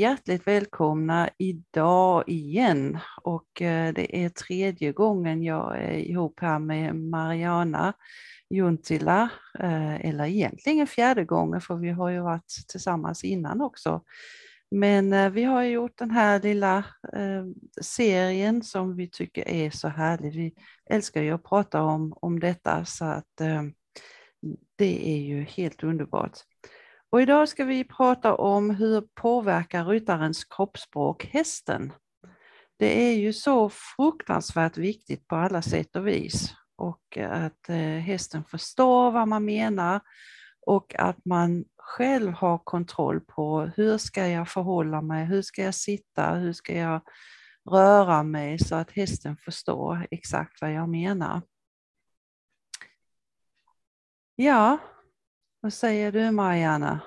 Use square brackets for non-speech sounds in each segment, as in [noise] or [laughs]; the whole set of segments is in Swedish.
hjärtligt välkomna idag igen. Och eh, det är tredje gången jag är ihop här med Mariana Juntila, eh, eller egentligen fjärde gången för vi har ju varit tillsammans innan också. Men eh, vi har gjort den här lilla serien som vi tycker är så härlig. Vi älskar ju att prata om, om detta så att det är ju helt underbart. Och idag ska vi prata om hur påverkar ryttarens kroppsspråk hästen? Det är ju så fruktansvärt viktigt på alla sätt och vis och att eh, hästen förstår vad man menar och att man själv har kontroll på hur ska jag förhålla mig, hur ska jag sitta, hur ska jag röra mig så att hästen förstår exakt vad jag menar. Ja, vad säger du Mariana?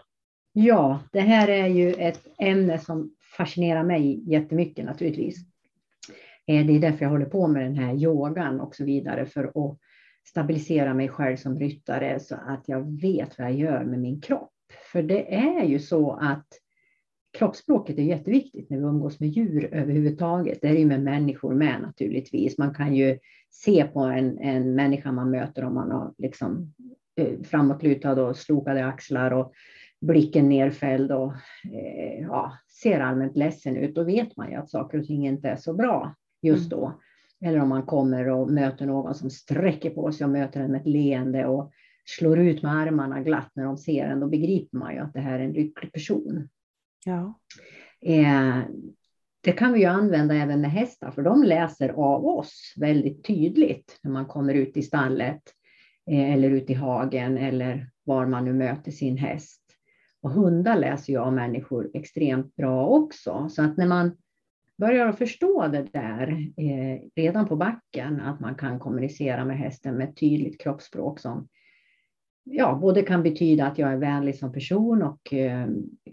Ja, det här är ju ett ämne som fascinerar mig jättemycket naturligtvis. Eh, det är därför jag håller på med den här yogan och så vidare för att stabilisera mig själv som ryttare så att jag vet vad jag gör med min kropp. För det är ju så att kroppsspråket är jätteviktigt när vi umgås med djur överhuvudtaget. Det är ju med människor med naturligtvis. Man kan ju se på en, en människa man möter om man har liksom Eh, framåtlutad och slokade axlar och blicken nerfälld och eh, ja, ser allmänt ledsen ut, då vet man ju att saker och ting inte är så bra just då. Mm. Eller om man kommer och möter någon som sträcker på sig och möter en med ett leende och slår ut med armarna glatt när de ser en, då begriper man ju att det här är en lycklig person. Ja. Eh, det kan vi ju använda även med hästar, för de läser av oss väldigt tydligt när man kommer ut i stallet Eh, eller ute i hagen eller var man nu möter sin häst. Och hundar läser ju av människor extremt bra också. Så att när man börjar att förstå det där eh, redan på backen, att man kan kommunicera med hästen med ett tydligt kroppsspråk som ja, både kan betyda att jag är vänlig som person och eh,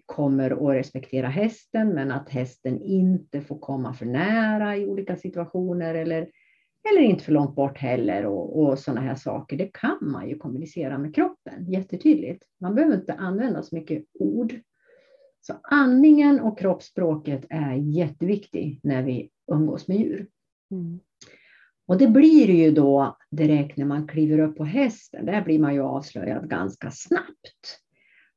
kommer att respektera hästen, men att hästen inte får komma för nära i olika situationer eller eller inte för långt bort heller och, och sådana här saker. Det kan man ju kommunicera med kroppen jättetydligt. Man behöver inte använda så mycket ord. Så andningen och kroppsspråket är jätteviktigt när vi umgås med djur. Mm. Och det blir ju då direkt när man kliver upp på hästen. Där blir man ju avslöjad ganska snabbt.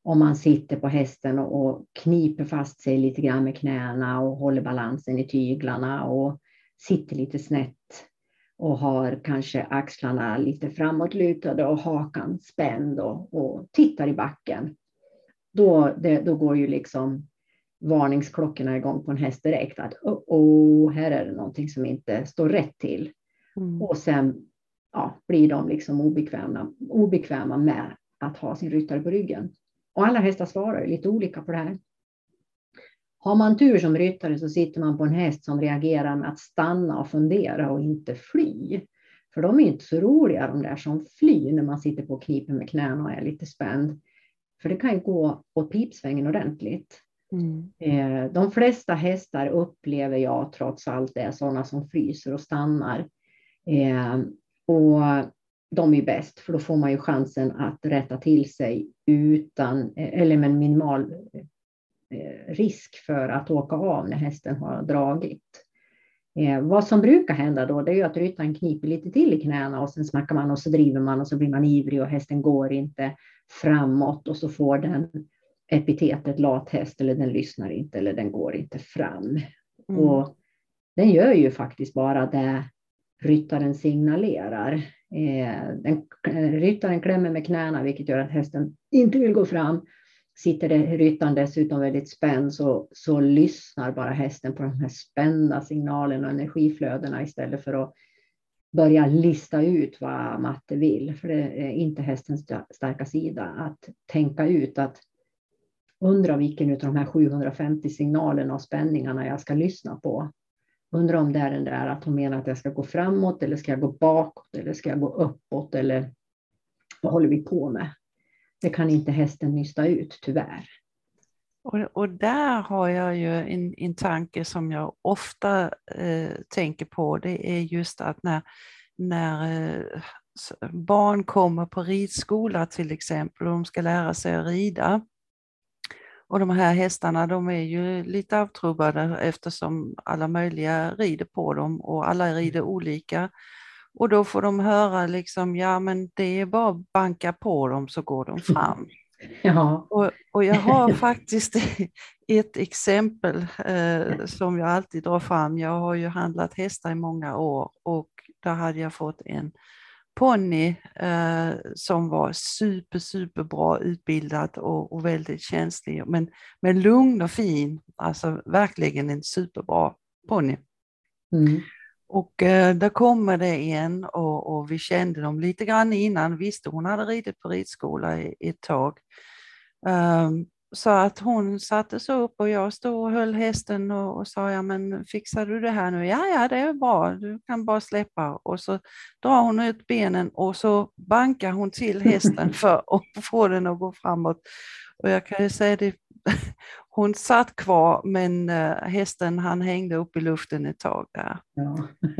Om man sitter på hästen och kniper fast sig lite grann med knäna och håller balansen i tyglarna och sitter lite snett och har kanske axlarna lite framåtlutade och hakan spänd och, och tittar i backen. Då, det, då går ju liksom varningsklockorna igång på en häst direkt att oh, oh, här är det någonting som inte står rätt till. Mm. Och sen ja, blir de liksom obekväma, obekväma med att ha sin ryttare på ryggen. Och alla hästar svarar lite olika på det här. Har man tur som ryttare så sitter man på en häst som reagerar med att stanna och fundera och inte fly. För de är inte så roliga de där som flyr när man sitter på knipen med knäna och är lite spänd. För det kan ju gå åt pipsvängen ordentligt. Mm. Eh, de flesta hästar upplever jag trots allt är sådana som fryser och stannar. Eh, och de är bäst, för då får man ju chansen att rätta till sig utan, eller med minimal Eh, risk för att åka av när hästen har dragit. Eh, vad som brukar hända då, det är att ryttaren kniper lite till i knäna och sen smackar man och så driver man och så blir man ivrig och hästen går inte framåt och så får den epitetet lathäst eller den lyssnar inte eller den går inte fram. Mm. Och den gör ju faktiskt bara det ryttaren signalerar. Eh, den, ryttaren klämmer med knäna vilket gör att hästen inte vill gå fram Sitter det ryttaren dessutom väldigt spänd så, så lyssnar bara hästen på de här spända signalerna och energiflödena istället för att börja lista ut vad matte vill. För det är inte hästens starka sida att tänka ut att undra vilken av de här 750 signalerna och spänningarna jag ska lyssna på. Undrar om det är den där att hon menar att jag ska gå framåt eller ska jag gå bakåt eller ska jag gå uppåt eller vad håller vi på med? Det kan inte hästen nysta ut, tyvärr. Och, och där har jag ju en, en tanke som jag ofta eh, tänker på. Det är just att när, när eh, barn kommer på ridskola till exempel och de ska lära sig att rida. Och de här hästarna de är ju lite avtrubbade eftersom alla möjliga rider på dem och alla rider olika. Och då får de höra liksom, ja men det är bara att banka på dem så går de fram. [laughs] Ja. Och, och jag har [laughs] faktiskt [laughs] ett exempel eh, som jag alltid drar fram. Jag har ju handlat hästar i många år och där hade jag fått en ponny eh, som var super, super bra utbildad och, och, väldigt känslig, men, men lugn och fin. Alltså verkligen en superbra ponny. Mm. Och eh, där kommer det en och, och, vi kände dem lite grann innan, visste hon hade ridit på ridskola i, ett tag. Um, så att hon satte sig upp och jag stod och höll hästen och, och sa, ja men fixar du det här nu? Ja, ja det är bra, du kan bara släppa. Och så drar hon ut benen och så bankar hon till [laughs] hästen för att få den att gå framåt. Och jag kan ju säga det, hon satt kvar men uh, hästen han hängde upp i luften ett tag där. Ja. [laughs]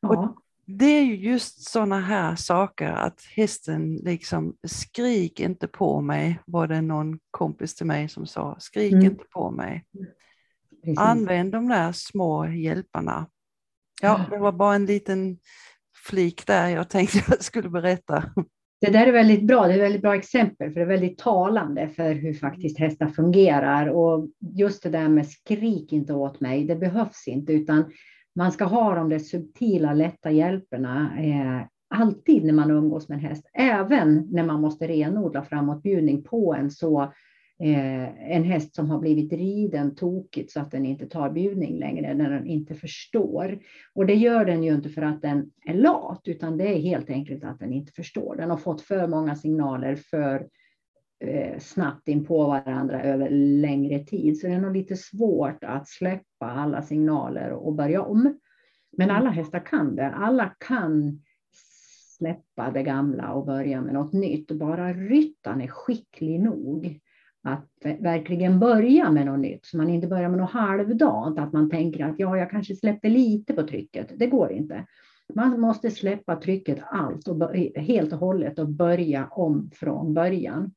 ja. Och det är ju just sådana här saker att hästen liksom skrik inte på mig, var det någon kompis till mig som sa, skrik mm. inte på mig. Precis. Använd de där små hjälparna. Ja, det var bara en liten flik där jag tänkte [laughs] jag skulle berätta. Det där är väldigt bra. Det är ett väldigt bra exempel, för det är väldigt talande för hur faktiskt hästar fungerar. Och just det där med skrik inte åt mig, det behövs inte, utan man ska ha de där subtila, lätta hjälperna eh, alltid när man umgås med en häst, även när man måste renodla framåtbjudning på en så en häst som har blivit riden tokigt så att den inte tar bjudning längre, när den inte förstår. Och det gör den ju inte för att den är lat, utan det är helt enkelt att den inte förstår. Den har fått för många signaler för Eh, snabbt in på varandra över längre tid. Så är nog lite svårt att släppa alla signaler och börja om. Men alla hästar kan det. Alla kan släppa det gamla och börja med något nytt. Bara ryttaren är skicklig nog att verkligen börja med något nytt. Så man inte börjar med något halvdant, att man tänker att ja, jag kanske släpper lite på trycket. Det går inte. Man måste släppa trycket allt och helt och hållet och börja om från början.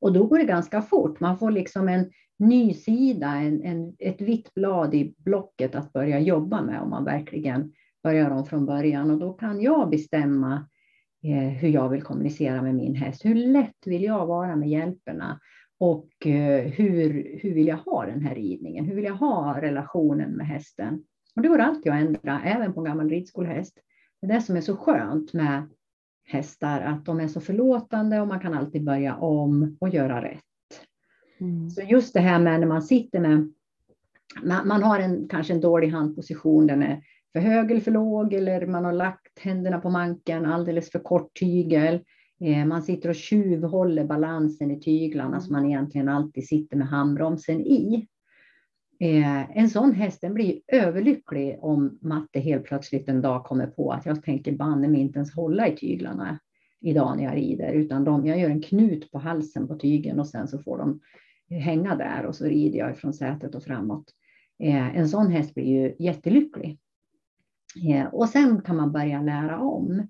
Och då går det ganska fort. Man får liksom en ny sida, en, en, ett vitt blad i blocket att börja jobba med om man verkligen börjar om från början. Och då kan jag bestämma eh, hur jag vill kommunicera med min häst. Hur lätt vill jag vara med hjälperna? Och eh, hur, hur vill jag ha den här ridningen? Hur vill jag ha relationen med hästen? Och det går alltid att ändra, även på en gammal ridskolehäst. Det är det som är så skönt med hästar, att de är så förlåtande och man kan alltid börja om och göra rätt. Mm. Så just det här med när man sitter med, man, man, har en, kanske en dålig handposition, den är för hög eller för låg, eller man har lagt händerna på manken, alldeles för kort tygel. Eh, man sitter och tjuvhåller balansen i tyglarna mm. som man egentligen alltid sitter med handbromsen i. Eh, en sån häst den blir överlycklig om matte helt plötsligt en dag kommer på att jag tänker banne mig inte ens hålla i tyglarna idag när jag rider, utan de, jag gör en knut på halsen på tygen och sen så får de hänga där och så rider jag från sätet och framåt. Eh, en sån häst blir ju jättelycklig. Och sen kan man börja lära om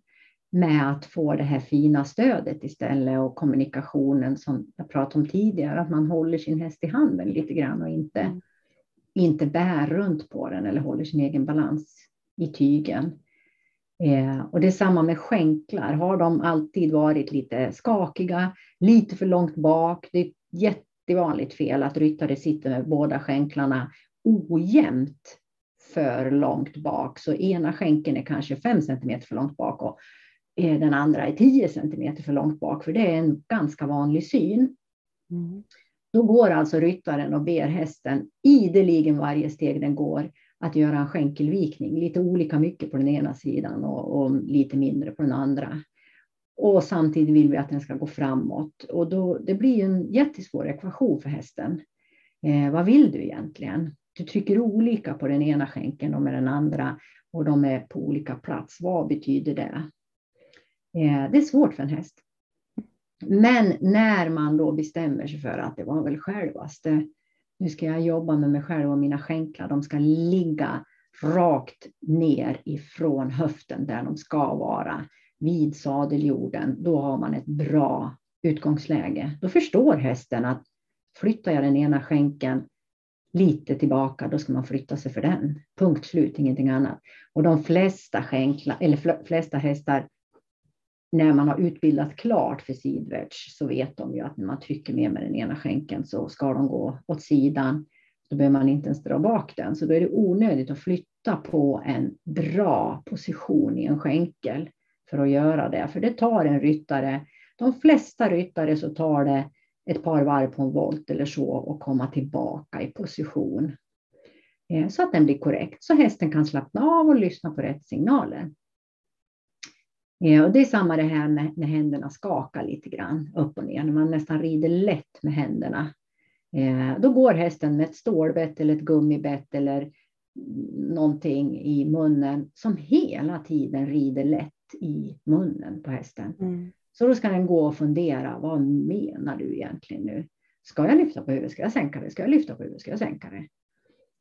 med att få det här fina stödet istället och kommunikationen som jag pratade om tidigare, att man håller sin häst i handen lite grann och inte mm inte bär runt på den eller håller sin egen balans i tygen. Eh, och det är samma med skänklar. Har de alltid varit lite skakiga, lite för långt bak? Det är jättevanligt fel att ryttare sitter med båda skänklarna ojämnt för långt bak. Så ena skänken är kanske 5 cm för långt bak och den andra är 10 cm för långt bak. För det är en ganska vanlig syn. Mm. Då går alltså ryttaren och ber hästen ideligen varje steg den går att göra en skänkelvikning, lite olika mycket på den ena sidan och, och, lite mindre på den andra. Och samtidigt vill vi att den ska gå framåt och då, det blir en jättesvår ekvation för hästen. Eh, vad vill du egentligen? Du trycker olika på den ena skänken och med den andra och de är på olika plats. Vad betyder det? Eh, det är svårt för en häst. Men när man då bestämmer sig för att det var väl självaste, nu ska jag jobba med mig själv och mina skänklar, de ska ligga rakt ner ifrån höften där de ska vara, vid sadeljorden, då har man ett bra utgångsläge. Då förstår hästen att Flyttar jag den ena skänken lite tillbaka, då ska man flytta sig för den. Punkt slut, ingenting annat. Och de flesta, skänkla, eller flesta hästar, när man har utbildat klart för sidvärts så vet de ju att när man trycker ner med den ena skänken så ska de gå åt sidan. Då behöver man inte ens dra bak den, så då är det onödigt att flytta på en bra position i en skänkel för att göra det. För det tar en ryttare, de flesta ryttare så tar det ett par varv på en volt eller så och komma tillbaka i position. Eh, så att den blir korrekt, så hästen kan slappna av och lyssna på rätt signaler. Eh, och det är samma det här med när händerna skakar lite grann upp och ner, när man nästan rider lätt med händerna. Eh, då går hästen med ett stålbett eller ett gummibett eller någonting i munnen som hela tiden rider lätt i munnen på hästen. Mm. Så då ska den gå och fundera, vad menar du egentligen nu? Ska jag lyfta på huvudet? Ska jag sänka det? Ska jag lyfta på huvudet? Ska jag sänka det?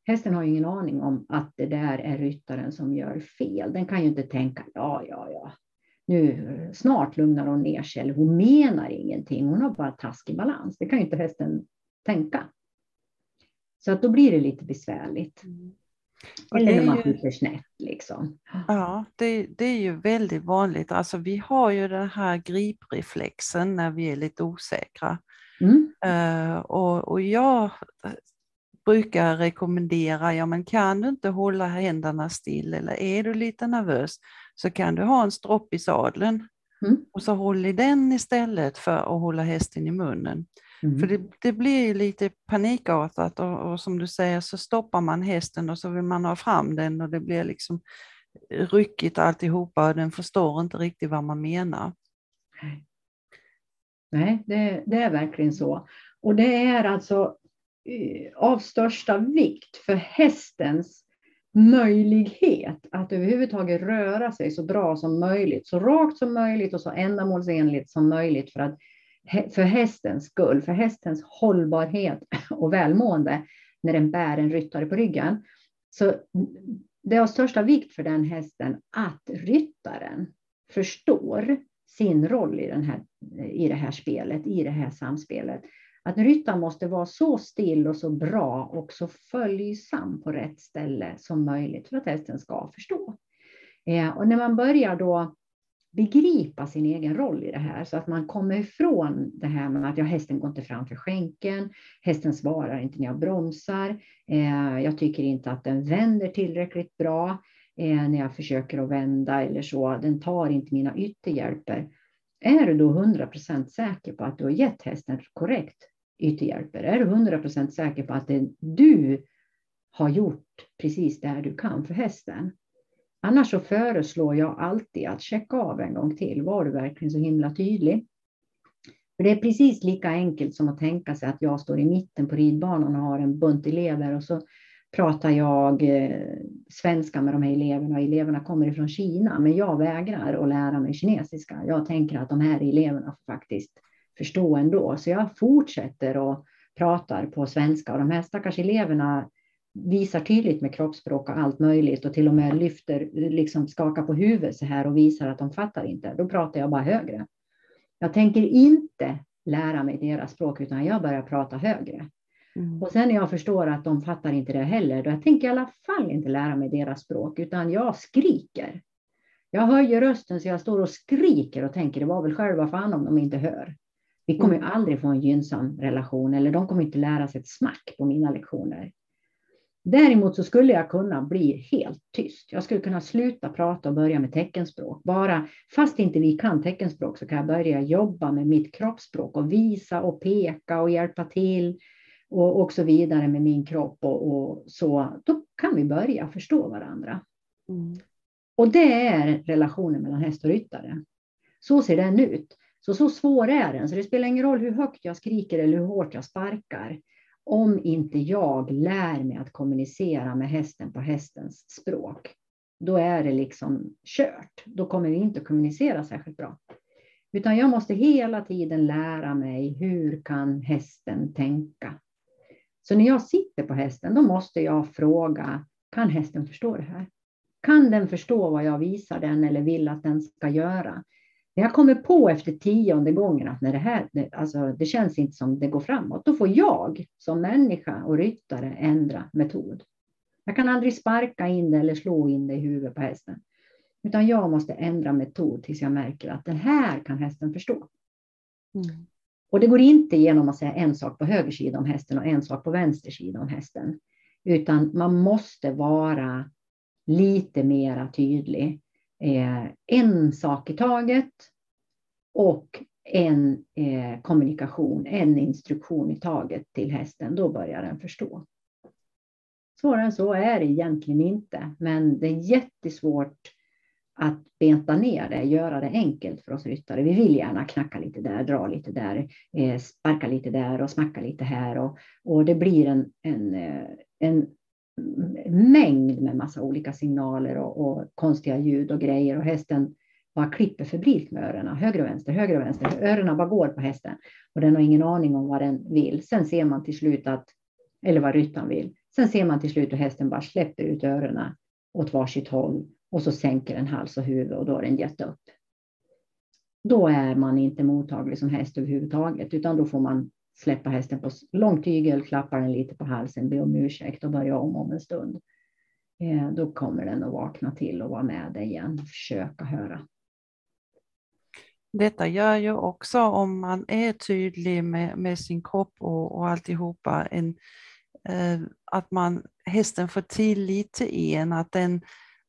Hästen har ju ingen aning om att det där är ryttaren som gör fel. Den kan ju inte tänka, ja, ja, ja, nu snart lugnar hon ner sig, eller hon menar ingenting, hon har bara taskig balans. Det kan ju inte hästen tänka. Så att då blir det lite besvärligt. Mm. Eller när man skjuter snett. Liksom. Ja, det, det, är ju väldigt vanligt. Alltså, vi har ju den här gripreflexen när vi är lite osäkra. Mm. Uh, och, och jag brukar rekommendera, ja men kan du inte hålla händerna still eller är du lite nervös så kan du ha en stropp i sadeln mm. och så håll i den istället för att hålla hästen i munnen. Mm. För det, det, blir lite panikartat och, och, som du säger så stoppar man hästen och så vill man ha fram den och det blir liksom ryckigt alltihopa och den förstår inte riktigt vad man menar. Nej, det, det är verkligen så. Och det är alltså eh, av största vikt för hästens möjlighet att överhuvudtaget röra sig så bra som möjligt, så rakt som möjligt och så ändamålsenligt som möjligt för att för hästens skull, för hästens hållbarhet och välmående när den bär en ryttare på ryggen. Så det är av största vikt för den hästen att ryttaren förstår sin roll i, den här, i det här spelet, i det här samspelet. Att ryttaren måste vara så still och så bra och så följsam på rätt ställe som möjligt för att hästen ska förstå. Eh, och när man börjar då begripa sin egen roll i det här så att man kommer ifrån det här med att ja, hästen går inte fram för skänken, hästen svarar inte när jag bromsar, eh, jag tycker inte att den vänder tillräckligt bra eh, när jag försöker att vända eller så, den tar inte mina ytterhjälper. Är du då 100 säker på att du har gett hästen korrekt ytterhjälper? Är du 100 säker på att det du har gjort precis det du kan för hästen? Annars så föreslår jag alltid att checka av en gång till. Var du verkligen så himla tydlig? För det är precis lika enkelt som att tänka sig att jag står i mitten på ridbanan och har en bunt elever och så pratar jag eh, svenska med de här eleverna. Eleverna kommer ifrån Kina, men jag vägrar att lära mig kinesiska. Jag tänker att de här eleverna får faktiskt förstå ändå, så jag fortsätter och pratar på svenska och de här stackars eleverna visar tydligt med kroppsspråk och allt möjligt och till och med lyfter, liksom skakar på huvudet så här och visar att de fattar inte. Då pratar jag bara högre. Jag tänker inte lära mig deras språk utan jag börjar prata högre. Mm. Och sen när jag förstår att de fattar inte det heller, då jag tänker jag i alla fall inte lära mig deras språk utan jag skriker. Jag höjer rösten så jag står och skriker och tänker det var väl själva fan om de inte hör. Vi kommer mm. aldrig få en gynnsam relation eller de kommer inte lära sig ett smack på mina lektioner. Däremot så skulle jag kunna bli helt tyst. Jag skulle kunna sluta prata och börja med teckenspråk. Bara, fast inte vi kan teckenspråk så kan jag börja jobba med mitt kroppsspråk och visa och peka och hjälpa till och, och så vidare med min kropp och, och så. Då kan vi börja förstå varandra. Mm. Och det är relationen mellan häst och ryttare. Så ser den ut. Så, så svår är den, så det spelar ingen roll hur högt jag skriker eller hur hårt jag sparkar om inte jag lär mig att kommunicera med hästen på hästens språk, då är det liksom kört. Då kommer vi inte att kommunicera särskilt bra. Utan jag måste hela tiden lära mig hur kan hästen tänka. Så när jag sitter på hästen, då måste jag fråga, kan hästen förstå det här? Kan den förstå vad jag visar den eller vill att den ska göra? Jag kommer på efter tionde gången att när det här, alltså, det känns inte som det går framåt, då får jag som människa och ryttare ändra metod. Jag kan aldrig sparka in det eller slå in det i huvudet på hästen. Utan jag måste ändra metod tills jag märker att den här kan hästen förstå. Mm. Och det går inte genom att säga en sak på höger sida om hästen och en sak på vänster sida om hästen. Utan man måste vara lite mera tydlig. Eh, en sak i taget och en eh, kommunikation, en instruktion i taget till hästen. Då börjar den förstå. Svårare än så är det egentligen inte, men det är jättesvårt att benta ner det, göra det enkelt för oss ryttare. Vi vill gärna knacka lite där, dra lite där, eh, sparka lite där och smacka lite här. Och, och det blir en, en, eh, en mängd med massa olika signaler och, och, konstiga ljud och grejer. Och hästen bara klipper febrilt med öronen, höger och vänster, höger och vänster. Öronen bara går på hästen och den har ingen aning om vad den vill. Sen ser man till slut att, eller vad ryttaren vill. Sen ser man till slut hur hästen bara släpper ut öronen åt varsitt håll och så sänker den hals och huvud och då har den gett upp. Då är man inte mottaglig som häst överhuvudtaget, utan då får man släppa hästen på lång tygel, klappa den lite på halsen, be om ursäkt och börja om om en stund. Eh, då kommer den att vakna till och vara med dig igen, försöka höra. Detta gör ju också om man är tydlig med, med sin kropp och, och alltihopa, en, eh, att man, hästen får tillit till en, att den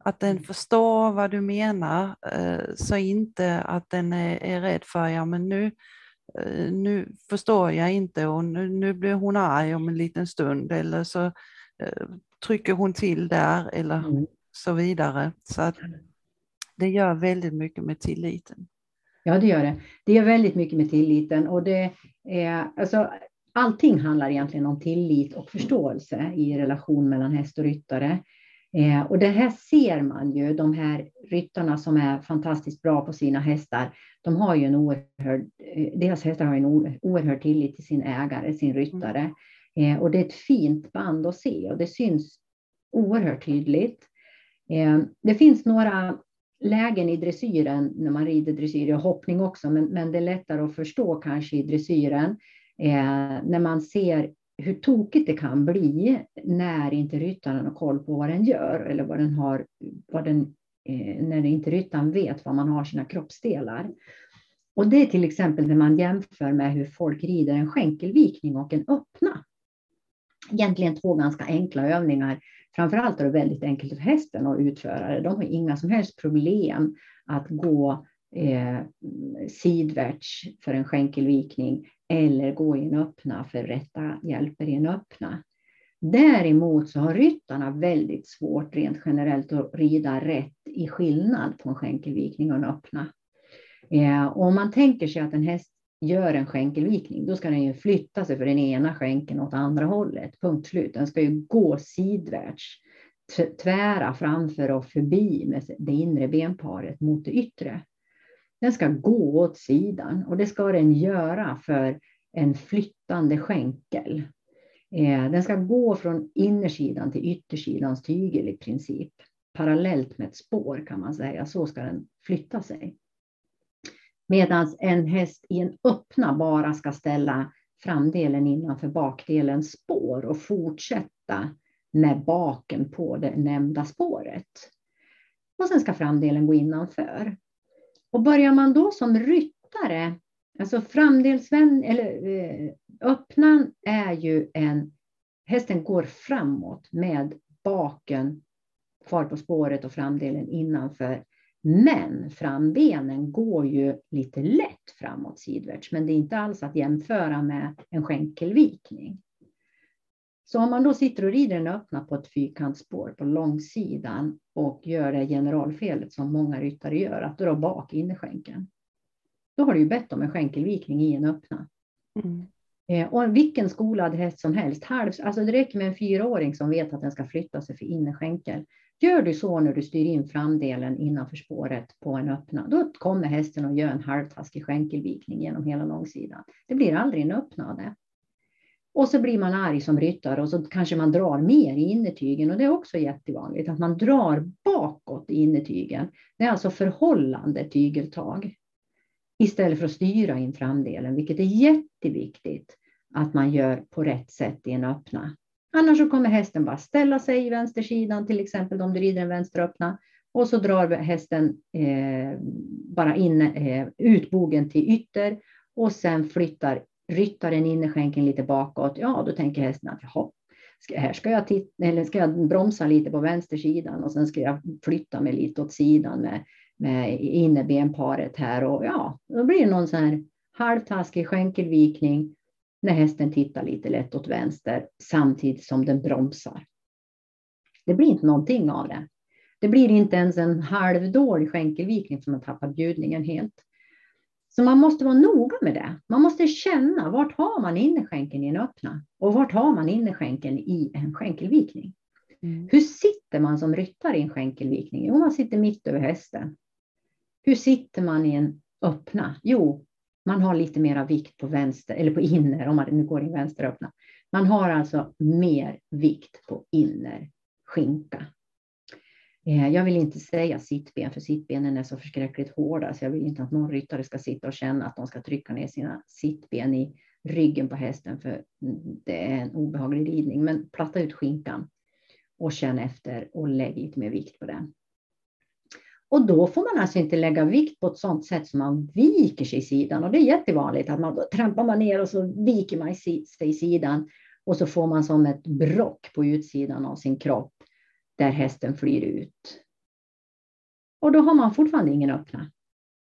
att den mm. förstår vad du menar, eh, så inte att den är, är rädd för, ja men nu, nu förstår jag inte och nu, nu blir hon arg om en liten stund eller så eh, trycker hon till där eller mm. så vidare. Så att det gör väldigt mycket med tilliten. Ja, det gör det. Det gör väldigt mycket med tilliten och det är alltså allting handlar egentligen om tillit och förståelse i relation mellan häst och ryttare. Eh, och det här ser man ju, de här ryttarna som är fantastiskt bra på sina hästar. De har ju en oerhörd, eh, deras hästar har en oerhörd tillit till sin ägare, sin ryttare. Eh, och det är ett fint band att se och det syns oerhört tydligt. Eh, det finns några lägen i dressyren när man rider dressyr och hoppning också, men, men det är lättare att förstå kanske i dressyren eh, när man ser hur tokigt det kan bli när inte ryttaren har koll på vad den gör eller vad den har, vad den, eh, när inte ryttaren vet var man har sina kroppsdelar. Och det är till exempel när man jämför med hur folk rider en skänkelvikning och en öppna. Egentligen två ganska enkla övningar. Framförallt är det väldigt enkelt för hästen att utföra det. De har inga som helst problem att gå eh, sidvärts för en skänkelvikning eller gå i en öppna för rätta hjälper i en öppna. Däremot så har ryttarna väldigt svårt rent generellt att rida rätt i skillnad på en skänkelvikning och en öppna. Eh, och om man tänker sig att en häst gör en skänkelvikning, då ska den ju flytta sig för den ena skänkeln åt andra hållet. Punkt slut. Den ska ju gå sidvärts, tvära framför och förbi med det inre benparet mot det yttre. Den ska gå åt sidan och det ska den göra för en flyttande skänkel. Eh, den ska gå från innersidan till yttersidans tygel i princip. Parallellt med ett spår kan man säga, så ska den flytta sig. Medan en häst i en öppna bara ska ställa framdelen innanför bakdelens spår och fortsätta med baken på det nämnda spåret. Och sen ska framdelen gå innanför. Och börjar man då som ryttare, alltså framdelsvänd, eller eh, öppnan är ju en, hästen går framåt med baken kvar på spåret och framdelen innanför. Men frambenen går ju lite lätt framåt sidvärts, men det är inte alls att jämföra med en skänkelvikning. Så om man då sitter och rider den öppna på ett fyrkantsspår på långsidan och gör det generalfelet som många ryttare gör, att dra bak innerskänken. Då har du ju bett om en skänkelvikning i en öppna. Mm. Eh, och vilken skolad häst som helst, halv, alltså det räcker med en fyraåring som vet att den ska flytta sig för innerskänkel. Gör du så när du styr in framdelen innanför spåret på en öppna, då kommer hästen att göra en halvtaskig skänkelvikning genom hela långsidan. Det blir aldrig en öppna av det. Och så blir man arg som ryttare och så kanske man drar mer i innertygen och det är också jättevanligt att man drar bakåt i innertygen. Det är alltså förhållande tygeltag. istället för att styra in framdelen, vilket är jätteviktigt att man gör på rätt sätt i en öppna. Annars så kommer hästen bara ställa sig i vänstersidan, till exempel om du rider en vänsteröppna, och så drar hästen eh, bara in, eh, utbogen till ytter och sen flyttar ryttaren innerskänken lite bakåt. Ja, då tänker hästen att jaha, ska, här ska jag, titta, eller ska jag bromsa lite på vänstersidan och sen ska jag flytta mig lite åt sidan med, med innerbenparet här och ja, då blir det någon sån här halvtaskig skänkelvikning när hästen tittar lite lätt åt vänster samtidigt som den bromsar. Det blir inte någonting av det. Det blir inte ens en halvdålig skänkelvikning för man tappar bjudningen helt. Så man måste vara noga med det. Man måste känna vart har man innerskänken i en öppna och vart har man innerskänken i en skänkelvikning. Mm. Hur sitter man som ryttare i en skänkelvikning? Jo, man sitter mitt över hästen. Hur sitter man i en öppna? Jo, man har lite mera vikt på vänster eller på inner om man nu går i vänster öppna. Man har alltså mer vikt på inner skinka. Eh, jag vill inte säga sittben, för sittbenen är så förskräckligt hårda, så jag vill inte att någon ryttare ska sitta och känna att de ska trycka ner sina sittben i ryggen på hästen, för det är en obehaglig ridning. Men platta ut skinkan och känn efter och lägg lite mer vikt på den. Och då får man alltså inte lägga vikt på ett sådant sätt som man viker sig i sidan. Och det är jättevanligt att man då trampar man ner och så viker man sig i sidan och så får man som ett brock på utsidan av sin kropp där hästen flyr ut. Och då har man fortfarande ingen öppna,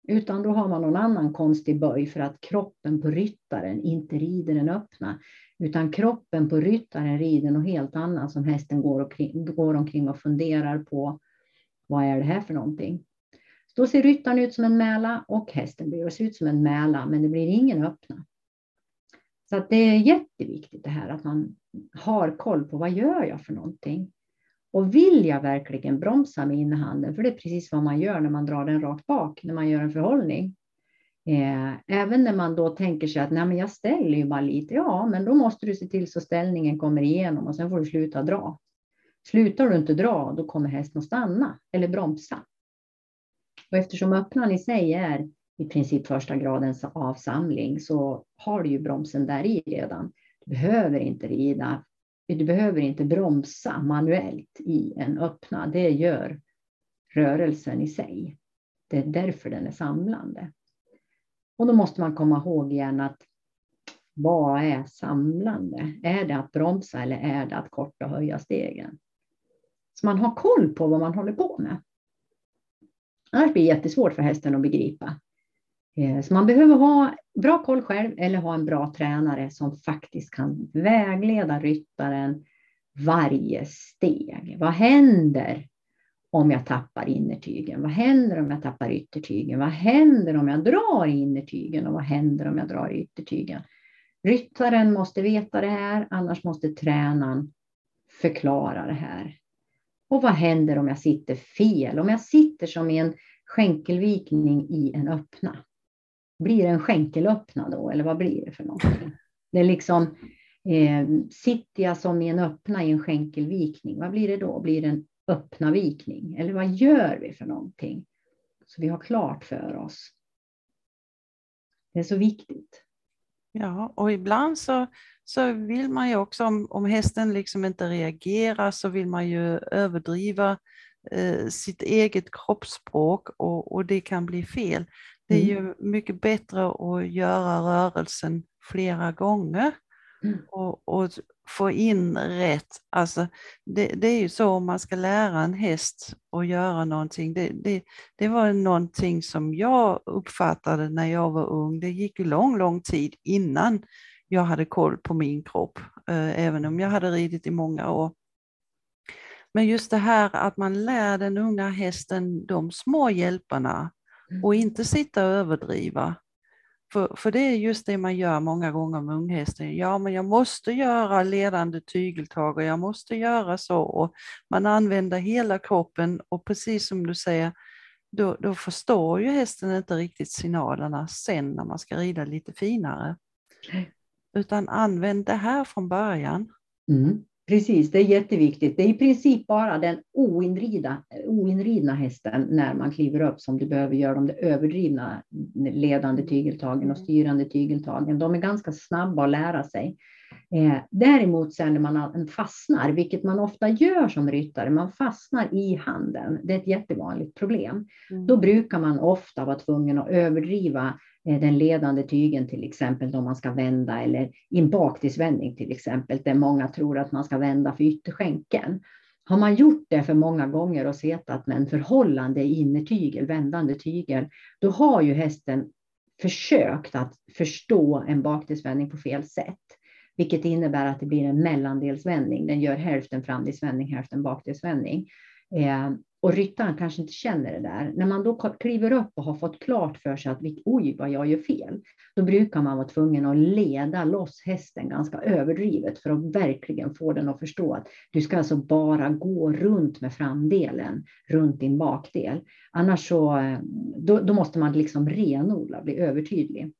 utan då har man någon annan konstig böj för att kroppen på ryttaren inte rider den öppna, utan kroppen på ryttaren rider något helt annat som hästen går, omkring, går omkring och funderar på. Vad är det här för någonting? Då ser ryttaren ut som en mäla och hästen blir se ut som en mäla, men det blir ingen öppna. Så att det är jätteviktigt det här att man har koll på vad gör jag för någonting? Och vill jag verkligen bromsa med innehanden? för det är precis vad man gör när man drar den rakt bak, när man gör en förhållning. Eh, även när man då tänker sig att Nej, men jag ställer ju bara lite, ja, men då måste du se till så ställningen kommer igenom och sen får du sluta dra. Slutar du inte dra, då kommer hästen att stanna eller bromsa. Och eftersom öppnan i sig är i princip första gradens avsamling så har du ju bromsen där i redan. Du behöver inte rida du behöver inte bromsa manuellt i en öppna. Det gör rörelsen i sig. Det är därför den är samlande. Och då måste man komma ihåg igen att vad är samlande? Är det att bromsa eller är det att korta och höja stegen? Så man har koll på vad man håller på med. Annars blir det jättesvårt för hästen att begripa. Eh, så man behöver ha bra koll själv eller ha en bra tränare som faktiskt kan vägleda ryttaren varje steg. Vad händer om jag tappar innertygen? Vad händer om jag tappar yttertygen? Vad händer om jag drar i innertygen och vad händer om jag drar i yttertygen? Ryttaren måste veta det här, annars måste tränaren förklara det här. Och vad händer om jag sitter fel? Om jag sitter som i en skänkelvikning i en öppna. Blir det en skänkelöppna då, eller vad blir det för någonting? Det är liksom, eh, sitter jag som i en öppna i en skänkelvikning, vad blir det då? Blir det en öppna vikning? Eller vad gör vi för någonting? Så vi har klart för oss. Det är så viktigt. Ja, och ibland så, så vill man ju också, om, om hästen liksom inte reagerar, så vill man ju överdriva eh, sitt eget kroppsspråk och, och det kan bli fel. Det är mm. ju mycket bättre att göra rörelsen flera gånger mm. och, och, få in rätt. Alltså, det, det, är ju så om man ska lära en häst att göra någonting. Det, det, det var någonting som jag uppfattade när jag var ung. Det gick lång, lång tid innan jag hade koll på min kropp, eh, även om jag hade ridit i många år. Men just det här att man lär den unga hästen de små hjälparna och inte sitta och överdriva. För, för det är just det man gör många gånger med unghästen. Ja, men jag måste göra ledande tygeltag och jag måste göra så. Och man använder hela kroppen och precis som du säger, då, då förstår ju hästen inte riktigt signalerna sen när man ska rida lite finare. Utan använd det här från början. Mm. Precis, det är jätteviktigt. Det är i princip bara den oinrida, oinridna hästen när man kliver upp som du behöver göra de överdrivna ledande tygeltagen och styrande tygeltagen. De är ganska snabba att lära sig. Eh, däremot sen när man fastnar, vilket man ofta gör som ryttare, man fastnar i handen. Det är ett jättevanligt problem. Mm. Då brukar man ofta vara tvungen att överdriva eh, den ledande tygen till exempel då man ska vända eller i en baktidsvändning till exempel där många tror att man ska vända för ytterskänkeln. Har man gjort det för många gånger och setat med en förhållande innertygel, vändande tygel, då har ju hästen försökt att förstå en baktidsvändning på fel sätt vilket innebär att det blir en mellandelsvändning. Den gör hälften framdelsvändning, hälften bakdelsvändning. Eh, och ryttaren kanske inte känner det där. När man då kliver upp och har fått klart för sig att oj, vad jag gör fel, då brukar man vara tvungen att leda loss hästen ganska överdrivet för att verkligen få den att förstå att du ska alltså bara gå runt med framdelen, runt din bakdel. Annars så eh, då, då måste man liksom renodla, bli övertydlig.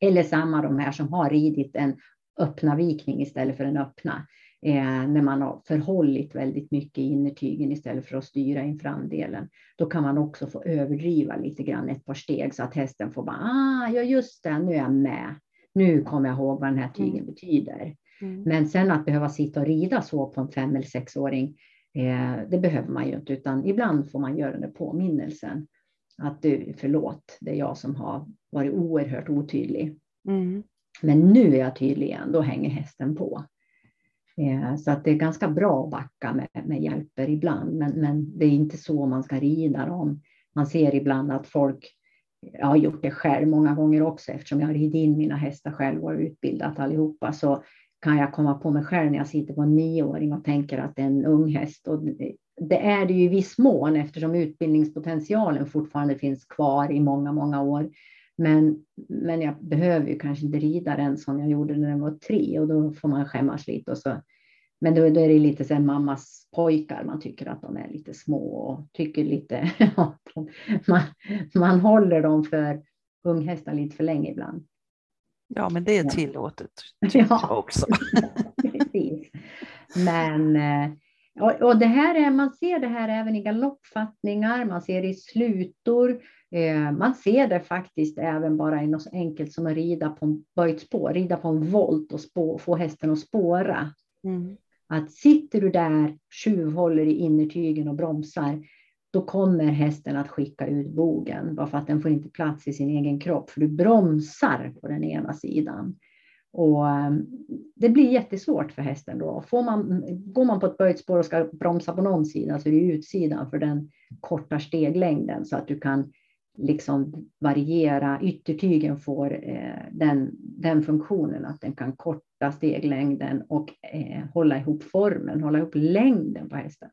Eller samma de här som har ridit en öppna vikning istället för en öppna. Eh, när man har förhållit väldigt mycket i innertygen istället för att styra in framdelen. Då kan man också få överdriva lite grann ett par steg så att hästen får bara, ah, ja just det, nu är jag med. Nu kommer jag ihåg vad den här tygen mm. betyder. Mm. Men sen att behöva sitta och rida så på en fem eller sexåring, eh, det behöver man ju inte, utan ibland får man göra den påminnelsen. Att du, förlåt, det är jag som har varit oerhört otydlig. Mm. Men nu är jag tydlig igen, då hänger hästen på. Eh, så att det är ganska bra att backa med, med hjälper ibland, men, men det är inte så man ska rida dem. Man ser ibland att folk, jag har gjort det själv många gånger också, eftersom jag har ridit in mina hästar själv och utbildat allihopa, så kan jag komma på mig själv när jag sitter på en nioåring och tänker att det är en ung häst. Och det är det ju i viss mån eftersom utbildningspotentialen fortfarande finns kvar i många, många år. Men, men jag behöver ju kanske inte rida den som jag gjorde när den var tre och då får man skämmas lite. Och så. Men då, då är det lite så mammas pojkar, man tycker att de är lite små och tycker lite, [laughs] man, man håller dem för unghästar lite för länge ibland. Ja, men det är tillåtet [laughs] ja. också. [laughs] Precis. Men eh, och, och det här är, man ser det här även i galoppfattningar, man ser det i slutor, man ser det faktiskt även bara i något så enkelt som att rida på en böjt spår, rida på en volt och spå, få hästen att spåra. Mm. Att sitter du där, tjuvhåller i innertygen och bromsar, då kommer hästen att skicka ut bogen, bara för att den får inte plats i sin egen kropp, för du bromsar på den ena sidan. Och eh, det blir jättesvårt för hästen då. Får man, går man på ett böjt spår och ska bromsa på någon sida så är det utsidan för den korta steglängden så att du kan liksom variera. Yttertygen får eh, den, den funktionen att den kan korta steglängden och eh, hålla ihop formen, hålla ihop längden på hästen.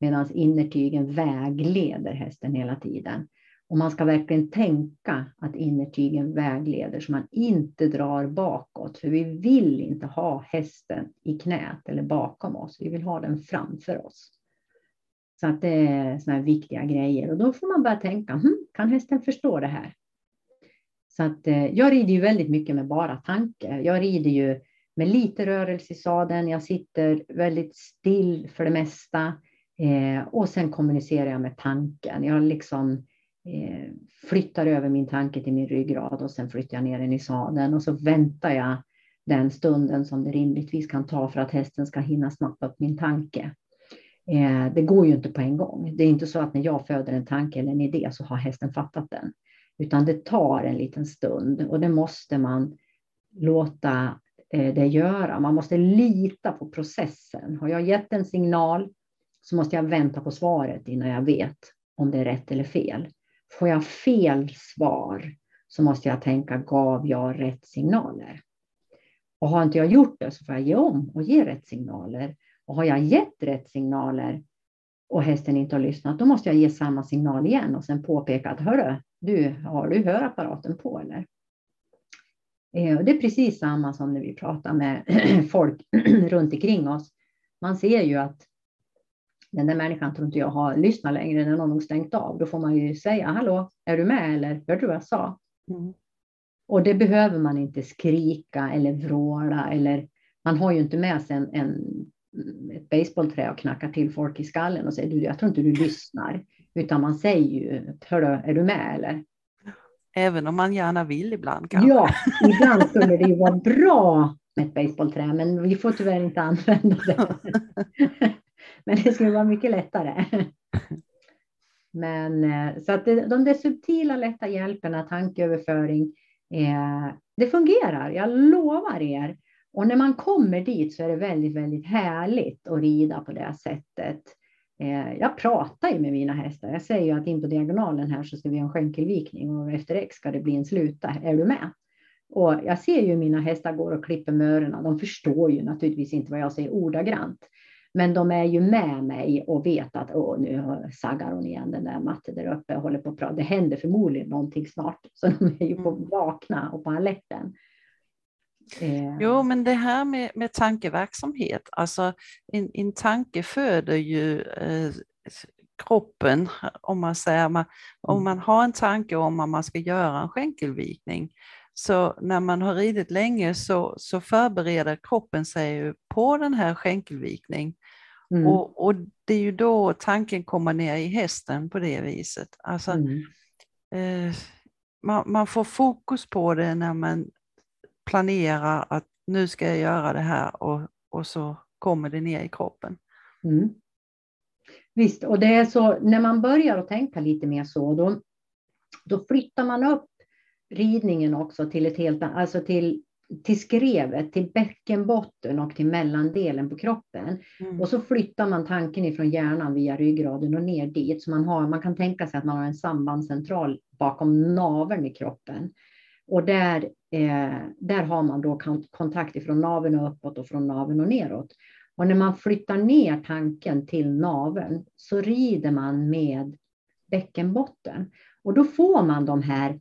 Medan innertygen vägleder hästen hela tiden. Och man ska verkligen tänka att innertygen vägleder så man inte drar bakåt. För vi vill inte ha hästen i knät eller bakom oss. Vi vill ha den framför oss. Så att det är sådana viktiga grejer. Och då får man börja tänka, hm, kan hästen förstå det här? Så att eh, jag rider ju väldigt mycket med bara tanke. Jag rider ju med lite rörelse i sadeln. Jag sitter väldigt still för det mesta. Eh, och sen kommunicerar jag med tanken. Jag liksom eh, flyttar över min tanke till min ryggrad och sen flyttar jag ner den i sadeln och så väntar jag den stunden som det rimligtvis kan ta för att hästen ska hinna snappa upp min tanke. Eh, det går ju inte på en gång. Det är inte så att när jag föder en tanke eller en idé så har hästen fattat den, utan det tar en liten stund och det måste man låta eh, det göra. Man måste lita på processen. Har jag gett en signal så måste jag vänta på svaret innan jag vet om det är rätt eller fel. Får jag fel svar så måste jag tänka, gav jag rätt signaler? Och har inte jag gjort det så får jag ge om och ge rätt signaler. Och har jag gett rätt signaler och hästen inte har lyssnat, då måste jag ge samma signal igen och sen påpeka att hörru, du, har du hörapparaten på eller? Eh, det är precis samma som när vi pratar med [clears throat] folk [clears throat] runt omkring oss. Man ser ju att den där människan tror inte jag har lyssnat längre, den har nog stängt av. Då får man ju säga, hallå, är du med eller hörde du vad jag sa? Mm. Och det behöver man inte skrika eller vråla eller man har ju inte med sig en, en ett baseballträ och knackar till folk i skallen och säger du, jag tror inte du lyssnar. Utan man säger ju, hörru, är du med eller? Även om man gärna vill ibland kanske. Ja, ibland skulle det ju vara bra med ett baseballträ, men vi får tyvärr inte använda det. [laughs] men det skulle vara mycket lättare. Men eh, så att det, de där subtila lätta hjälperna, tankeöverföring, eh, det fungerar. Jag lovar er. Och när man kommer dit så är det väldigt, väldigt härligt att rida på det sättet. Eh, jag pratar ju med mina hästar. Jag säger ju att in på diagonalen här så ska vi ha en skänkelvikning och efter X ska det bli en sluta. Är du med? Och jag ser ju mina hästar går och klipper öronen. De förstår ju naturligtvis inte vad jag säger ordagrant. Men de är ju med mig och vet att Åh, nu saggar hon igen den där matten där uppe och håller på att prata. Det händer förmodligen någonting snart. Så de är ju på mm. vakna och på alerten. Eh. Jo, men det här med, med tankeverksamhet, alltså en, en tanke föder ju eh, kroppen, om man säger, man, om mm. man har en tanke om att man ska göra en skänkelvikning, så när man har ridit länge så, så förbereder kroppen sig på den här skänkelvikning. Mm. Och, och, det är ju då tanken kommer ner i hästen på det viset. Alltså, mm. eh, man, man, får fokus på det när man planerar att nu ska jag göra det här och, och så kommer det ner i kroppen. Mm. Visst, och det är så när man börjar att tänka lite mer så, då, då flyttar man upp ridningen också till ett helt, alltså till, till skrevet, till bäckenbotten och till mellandelen på kroppen. Mm. Och så flyttar man tanken ifrån hjärnan via ryggraden och ner dit. Så man, har, man kan tänka sig att man har en sambandscentral bakom naveln i kroppen. Och där, eh, där har man då kontakt ifrån naveln och uppåt och från naveln och neråt. Och när man flyttar ner tanken till naveln så rider man med bäckenbotten. Och då får man de här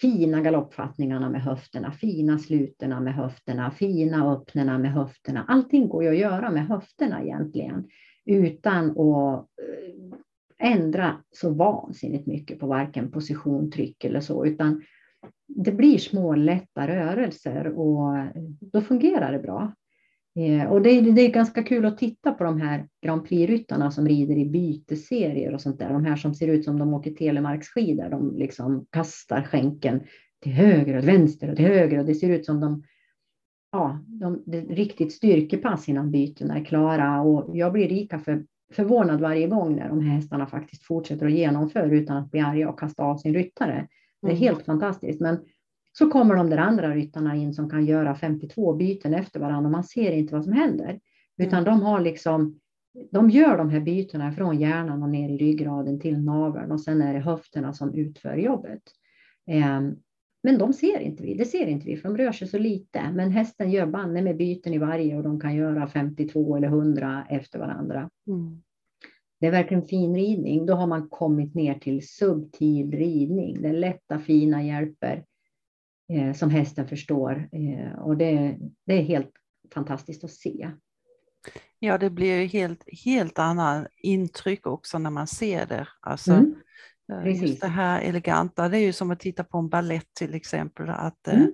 fina galoppfattningarna med höfterna, fina sluterna med höfterna, fina öppnena med höfterna. Allting går ju att göra med höfterna egentligen utan att eh, ändra så vansinnigt mycket på varken position, tryck eller så, utan det blir små lätta rörelser och då fungerar det bra. Eh, och det är, det är ganska kul att titta på de här Grand Prix-ryttarna som rider i byteserier och sånt där. De här som ser ut som de åker telemarksskidor. De liksom kastar skänken till höger och vänster och till höger och det ser ut som de Ja, de, det är riktigt styrkepass innan bytena är klara och jag blir lika för, förvånad varje gång när de här hästarna faktiskt fortsätter att genomföra utan att bli arga och kasta av sin ryttare. Det är mm. helt fantastiskt. Men så kommer de där andra ryttarna in som kan göra 52 byten efter varandra och man ser inte vad som händer. Utan mm. de har liksom, de gör de här bytena från hjärnan och ner i ryggraden till naveln och sen är det höfterna som utför jobbet. Ehm, men de ser inte vi, det ser inte vi för de rör sig så lite. Men hästen gör banne med byten i varje och de kan göra 52 eller 100 efter varandra. Mm. Det är verkligen fin ridning. Då har man kommit ner till subtil ridning. Är lätta fina hjälper eh, som hästen förstår. Eh, och det, det är helt fantastiskt att se. Ja, det blir helt, helt annat intryck också när man ser det. Alltså, mm. Eh, just det här eleganta, det är ju som att titta på en ballett till exempel. Att, eh, mm.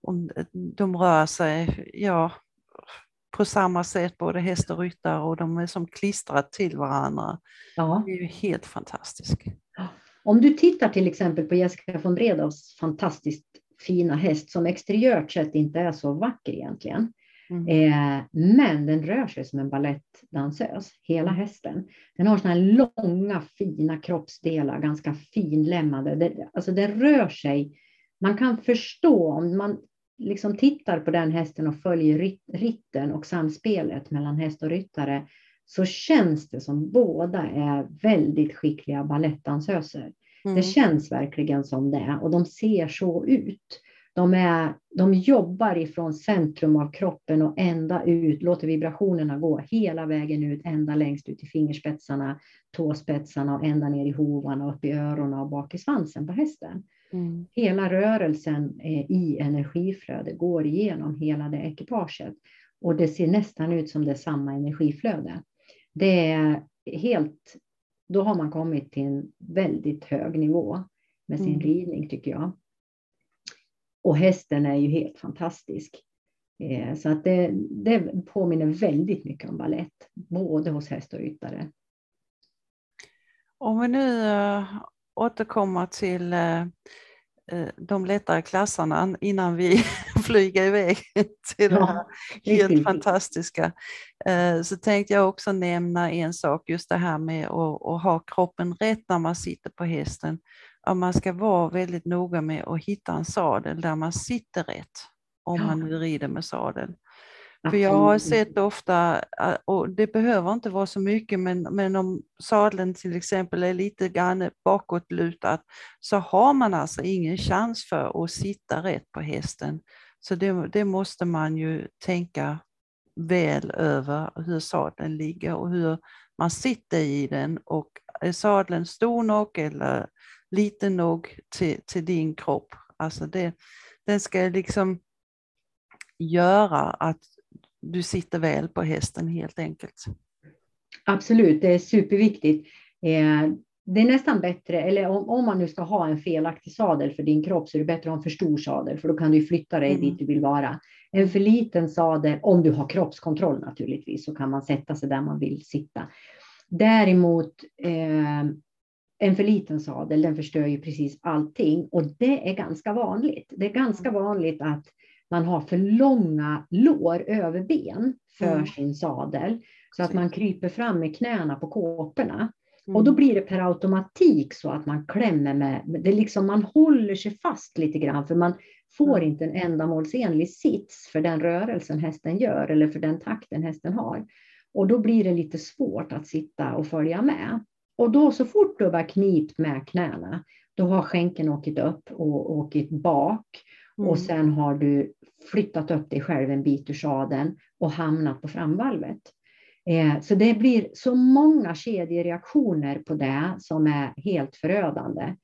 om de rör sig ja, på samma sätt, både häst och ryttare, och de är som klistrat till varandra. Ja. Det är ju helt fantastiskt. Om du tittar till exempel på Jessica von Bredows fantastiskt fina häst som exteriört sett inte är så vacker egentligen. Mm. Eh, men den rör sig som en balettdansös, hela mm. hästen. Den har såna här långa fina kroppsdelar, ganska finlämmade. Det, alltså den rör sig. Man kan förstå om man liksom tittar på den hästen och följer ritten och samspelet mellan häst och ryttare så känns det som båda är väldigt skickliga balettdansöser. Mm. Det känns verkligen som det och de ser så ut. De, är, de jobbar ifrån centrum av kroppen och ända ut, låter vibrationerna gå hela vägen ut, ända längst ut i fingerspetsarna, tåspetsarna och ända ner i hovarna, upp i öronen och bak i svansen på hästen. Mm. Hela rörelsen i energiflöde går igenom hela det ekipaget och det ser nästan ut som det är samma energiflöde. Det är helt då har man kommit till en väldigt hög nivå med sin mm. ridning tycker jag. Och hästen är ju helt fantastisk. Eh, så att det, det påminner väldigt mycket om ballett, både hos häst och ryttare. Om vi nu återkommer till äh, de lättare klasserna innan vi [laughs] flyger iväg [laughs] till det här helt fantastiska. Så tänkte jag också nämna en sak, just det här med att, att ha kroppen rätt när man sitter på hästen. Att man ska vara väldigt noga med att hitta en sadel där man sitter rätt om man nu rider med sadel. För jag har sett ofta, och det behöver inte vara så mycket, men, men om sadeln till exempel är lite grann bakåtlutad så har man alltså ingen chans för att sitta rätt på hästen. Så det, det måste man ju tänka väl över hur sadeln ligger och hur man sitter i den och är sadeln stor nog eller liten nog till, till din kropp. Alltså det, den ska liksom göra att du sitter väl på hästen helt enkelt. Absolut, det är superviktigt. Eh, det är nästan bättre, eller om, om, man nu ska ha en felaktig sadel för din kropp så är det bättre att ha en för stor sadel för då kan du flytta dig mm. dit du vill vara. En för liten sadel, om du har kroppskontroll naturligtvis, så kan man sätta sig där man vill sitta. Däremot eh, en för liten sadel, den förstör ju precis allting och det är ganska vanligt. Det är ganska mm. vanligt att man har för långa lår över ben för mm. sin sadel så att man kryper fram med knäna på kåporna. Mm. Och då blir det per automatik så att man klämmer med, det liksom man håller sig fast lite grann för man får inte en ändamålsenlig sits för den rörelsen hästen gör eller för den takten hästen har. Och då blir det lite svårt att sitta och följa med. Och då så fort du har knipt med knäna, då har skänken åkt upp och åkt bak Mm. Och sen har du flyttat upp dig själv en bit ur sadeln och hamnat på framvalvet. Eh, så det blir så många kedjereaktioner på det som är helt förödande.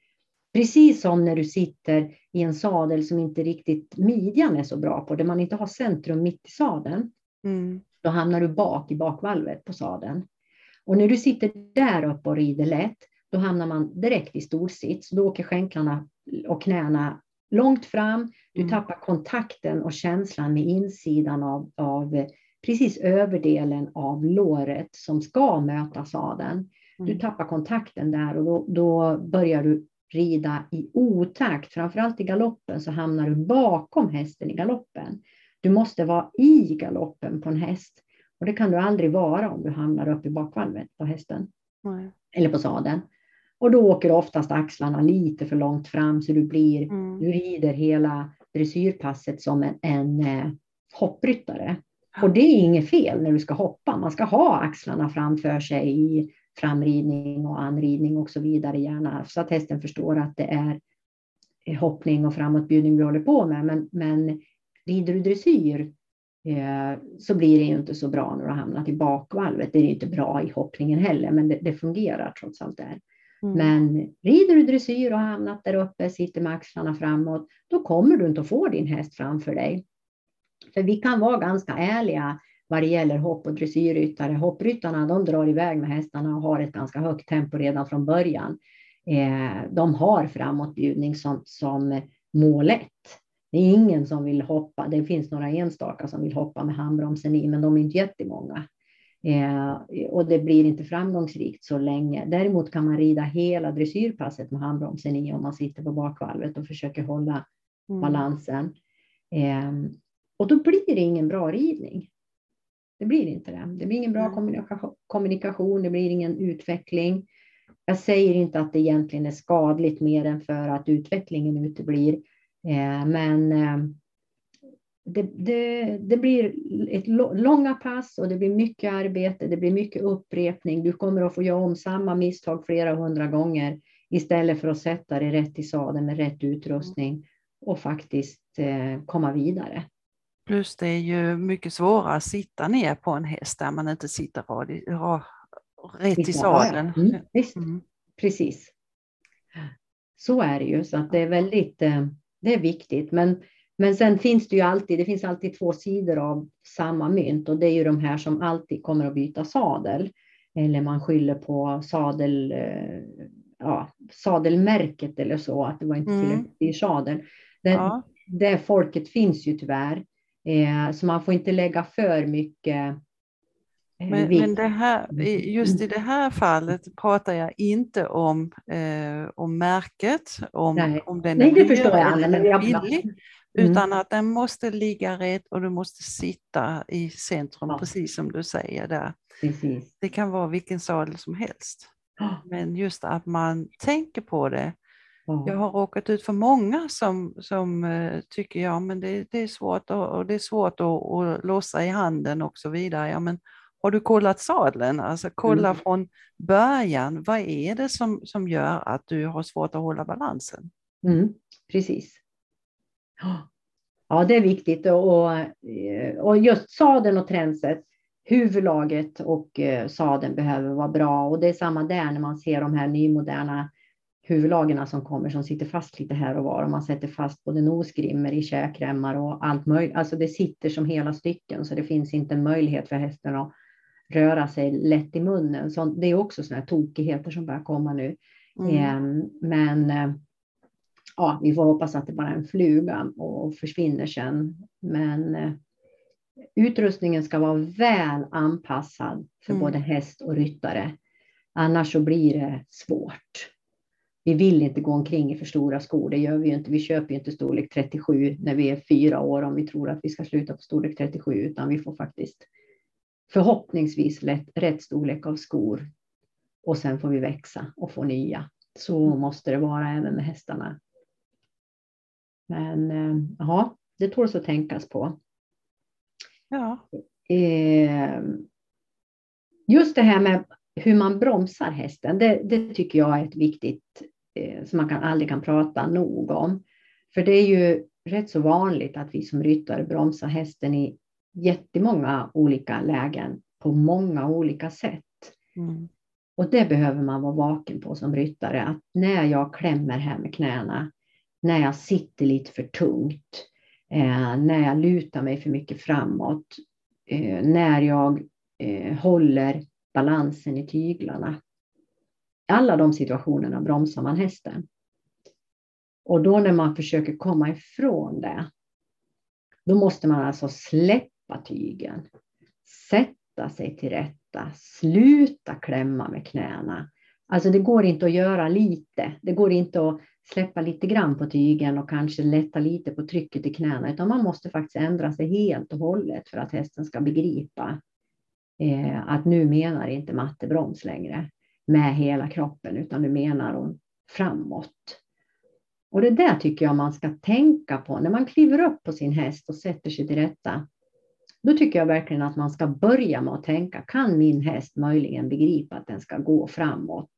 Precis som när du sitter i en sadel som inte riktigt midjan är så bra på, där man inte har centrum mitt i sadeln. Mm. Då hamnar du bak i bakvalvet på sadeln. Och när du sitter där uppe och rider lätt, då hamnar man direkt i storsits. Då åker skänklarna och knäna långt fram. Du mm. tappar kontakten och känslan med insidan av, av precis överdelen av låret som ska möta sadeln. Du mm. tappar kontakten där och då, då börjar du rida i otakt. Framförallt i galoppen så hamnar du bakom hästen i galoppen. Du måste vara i galoppen på en häst. Och det kan du aldrig vara om du hamnar uppe i bakvalvet på hästen. Nej. Eller på sadeln. Och då åker oftast axlarna lite för långt fram så du blir, mm. du rider hela dressyrpasset som en, en eh, hoppryttare. Och det är inget fel när du ska hoppa. Man ska ha axlarna framför sig i framridning och anridning och så vidare gärna så att hästen förstår att det är hoppning och framåtbjudning vi håller på med. Men, men rider du dressyr eh, så blir det ju inte så bra när du har hamnat i bakvalvet. Det är inte bra i hoppningen heller, men det, det fungerar trots allt där. Mm. Men rider du dressyr och har hamnat där uppe, sitter med axlarna framåt, då kommer du inte att få din häst framför dig. För vi kan vara ganska ärliga vad det gäller hopp och dressyrryttare. Hoppryttarna de drar iväg med hästarna och har ett ganska högt tempo redan från början. Eh, de har framåtbjudning som, som mål ett. Det är ingen som vill hoppa. Det finns några enstaka som vill hoppa med handbromsen i, men de är inte jättemånga. Eh, och det blir inte framgångsrikt så länge. Däremot kan man rida hela dressyrpasset med handbromsen i om man sitter på bakvalvet och försöker hålla mm. balansen. Eh, och då blir det ingen bra ridning. Det blir inte det. Det blir ingen bra kommunikation, kommunikation det blir ingen utveckling. Jag säger inte att det egentligen är skadligt mer än för att utvecklingen uteblir. Eh, men eh, det, det, det, blir ett långa pass och det blir mycket arbete, det blir mycket upprepning. Du kommer att få göra om samma misstag flera hundra gånger istället för att sätta dig rätt i sadeln med rätt utrustning och faktiskt eh, komma vidare. Plus det är ju mycket svårare att sitta ner på en häst där man inte sitter rätt i sadeln. Mm, visst, mm. precis. Så är det ju, så att det är väldigt eh, det är viktigt. Men men sen finns det ju alltid, det finns alltid två sidor av samma mynt och det är ju de här som alltid kommer att byta sadel. Eller man skyller på sadel, eh, ja, sadelmärket eller så, att det var inte mm. tillräckligt dyr sadel. Det, ja. det folket finns ju tyvärr. Eh, så man får inte lägga för mycket eh, men, men det här, just i det här fallet pratar jag inte om, eh, om märket, om, Nej. om den Nej, är det förstår jag, men jag- billig, Mm. utan att den måste ligga rätt och du måste sitta i centrum, Ja. precis som du säger där. Precis. Det kan vara vilken sadel som helst. Ja. Men just att man tänker på det. Jag Ja. har råkat ut för många som, som eh, tycker ja, men det, det är svårt, och, och det är svårt att, att låsa i handen och så vidare. Ja, men har du kollat sadeln? Alltså kolla Mm. från början. Vad är det som, som gör att du har svårt att hålla balansen? Mm, precis. Ja. Det är viktigt. Och, och- och just sadeln och tränset, huvudlaget och eh, sadeln behöver vara bra. Och det är samma där när man ser de här nymoderna huvudlagerna som kommer som sitter fast lite här och var. Och man sätter fast både nosgrimmer i käkremmar och allt möjligt. Alltså det sitter som hela stycken så det finns inte en möjlighet för hästen att röra sig lätt i munnen. Så det är också sådana här tokigheter som börjar komma nu. Mm. Ehm, Men eh, ja, vi får hoppas att det bara är en fluga och försvinner sen. Men eh, utrustningen ska vara väl anpassad för Mm. både häst och ryttare. Annars så blir det svårt. Vi vill inte gå omkring i för stora skor, det gör vi ju inte. Vi köper ju inte storlek 37 när vi är fyra år om vi tror att vi ska sluta på storlek 37, utan vi får faktiskt förhoppningsvis lätt, rätt storlek av skor. Och sen får vi växa och få nya. Så måste det vara även med hästarna. Men eh, ja, det tål att tänkas på. Ja. Eh, just det här med hur man bromsar hästen, det, det tycker jag är ett viktigt eh, som man kan, aldrig kan prata nog om. För det är ju rätt så vanligt att vi som ryttare bromsar hästen i jättemånga olika lägen på många olika sätt. Mm. Och det behöver man vara vaken på som ryttare, att när jag klämmer här med knäna, när jag sitter lite för tungt, eh, när jag lutar mig för mycket framåt, eh, när jag eh, håller balansen i tyglarna. I alla de situationerna bromsar man hästen. Och då när man försöker komma ifrån det, då måste man alltså släppa tygen, sätta sig till rätta, sluta klämma med knäna. Alltså det går inte att göra lite. Det går inte att släppa lite grann på tygen och kanske lätta lite på trycket i knäna, utan man måste faktiskt ändra sig helt och hållet för att hästen ska begripa eh, att nu menar inte matte broms längre med hela kroppen, utan nu menar hon framåt. Och det där tycker jag man ska tänka på när man kliver upp på sin häst och sätter sig till rätta. Då tycker jag verkligen att man ska börja med att tänka, kan min häst möjligen begripa att den ska gå framåt?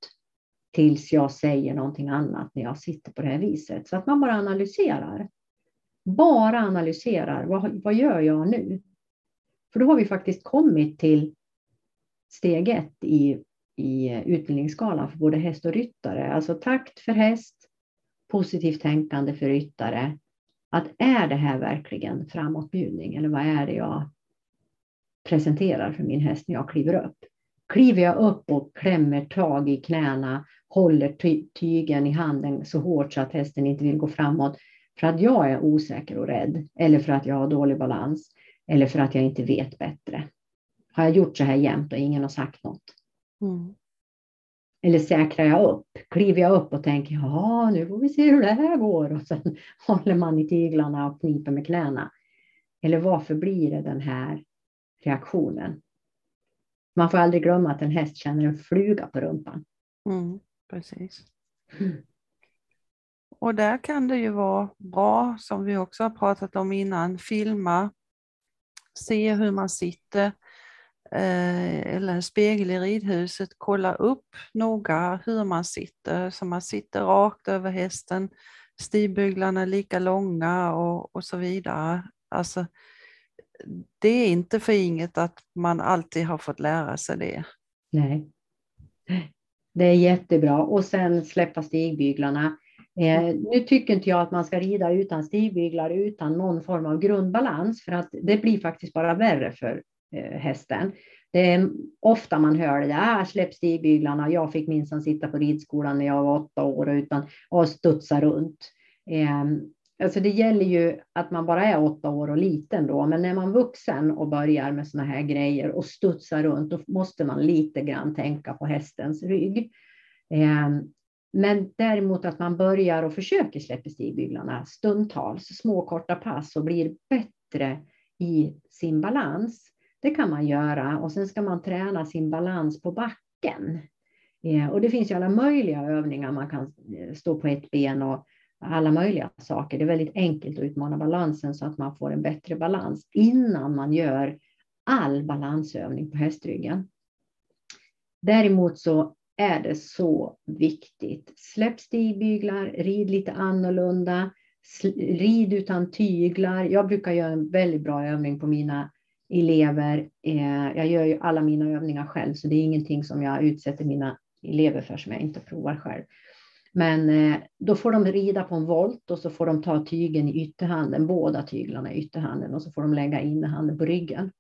Tills jag säger någonting annat när jag sitter på det här viset. Så att man bara analyserar. Bara analyserar, vad, vad gör jag nu? För då har vi faktiskt kommit till steg ett i, i utbildningsskalan för både häst och ryttare. Alltså takt för häst, positivt tänkande för ryttare. Att är det här verkligen framåtbjudning eller vad är det jag presenterar för min häst när jag kliver upp? Kliver jag upp och klämmer tag i knäna, håller ty tygen i handen så hårt så att hästen inte vill gå framåt för att jag är osäker och rädd eller för att jag har dålig balans eller för att jag inte vet bättre. Har jag gjort så här jämt och ingen har sagt något? Mm. Eller säkrar jag upp? Kliver jag upp och tänker, ja nu får vi se hur det här går och sen [laughs] håller man i tyglarna och kniper med knäna. Eller varför blir det den här reaktionen? Man får aldrig glömma att en häst känner en fluga på rumpan. Mm. Precis. Mm. Och där kan det ju vara bra, som vi också har pratat om innan, filma, se hur man sitter, eh, eller en spegel i ridhuset, kolla upp noga hur man sitter, så man sitter rakt över hästen, stigbyglarna är lika långa och, och så vidare. Alltså, det är inte för inget att man alltid har fått lära sig det. Nej. Det är jättebra. Och sen släppa stigbyglarna. Eh, nu tycker inte jag att man ska rida utan stigbyglar utan någon form av grundbalans för att det blir faktiskt bara värre för eh, hästen. Det är ofta man hör det där, ah, släpp stigbyglarna, jag fick minsann sitta på ridskolan när jag var åtta år utan och studsa runt. Eh, alltså det gäller ju att man bara är åtta år och liten då, men när man är vuxen och börjar med såna här grejer och studsar runt, då måste man lite grann tänka på hästens rygg. Ehm, men däremot att man börjar och försöker släppa stigbyglarna stundtals, små korta pass och blir bättre i sin balans. Det kan man göra och sen ska man träna sin balans på backen. Ehm, och det finns ju alla möjliga övningar. Man kan eh, stå på ett ben och alla möjliga saker. Det är väldigt enkelt att utmana balansen så att man får en bättre balans innan man gör all balansövning på hästryggen. Däremot så är det så viktigt. Släpp stigbyglar, rid lite annorlunda, rid utan tyglar. Jag brukar göra en väldigt bra övning på mina elever. Eh, jag gör ju alla mina övningar själv, så det är ingenting som jag utsätter mina elever för som jag inte provar själv. Men eh, då får de rida på en volt och så får de ta tygen i ytterhanden, båda tyglarna i ytterhanden och så får de lägga innerhanden på ryggen.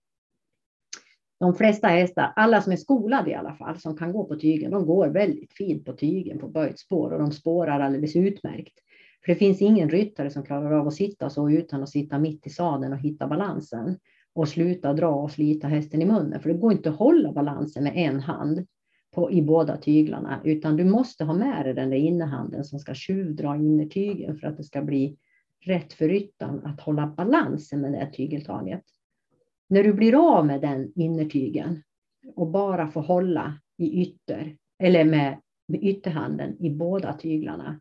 De flesta hästar, alla som är skolade i alla fall, som kan gå på tygen, de går väldigt fint på tygen på böjt spår och de spårar alldeles utmärkt. För det finns ingen ryttare som klarar av att sitta så utan att sitta mitt i sadeln och hitta balansen och sluta dra och slita hästen i munnen. För det går inte att hålla balansen med en hand på, i båda tyglarna, utan du måste ha med dig den där innerhanden som ska tjuvdra innertygen för att det ska bli rätt för ryttaren att hålla balansen med det här tygeltaget. När du blir av med den innertygen och bara får hålla i ytter, eller med, med ytterhanden i båda tyglarna,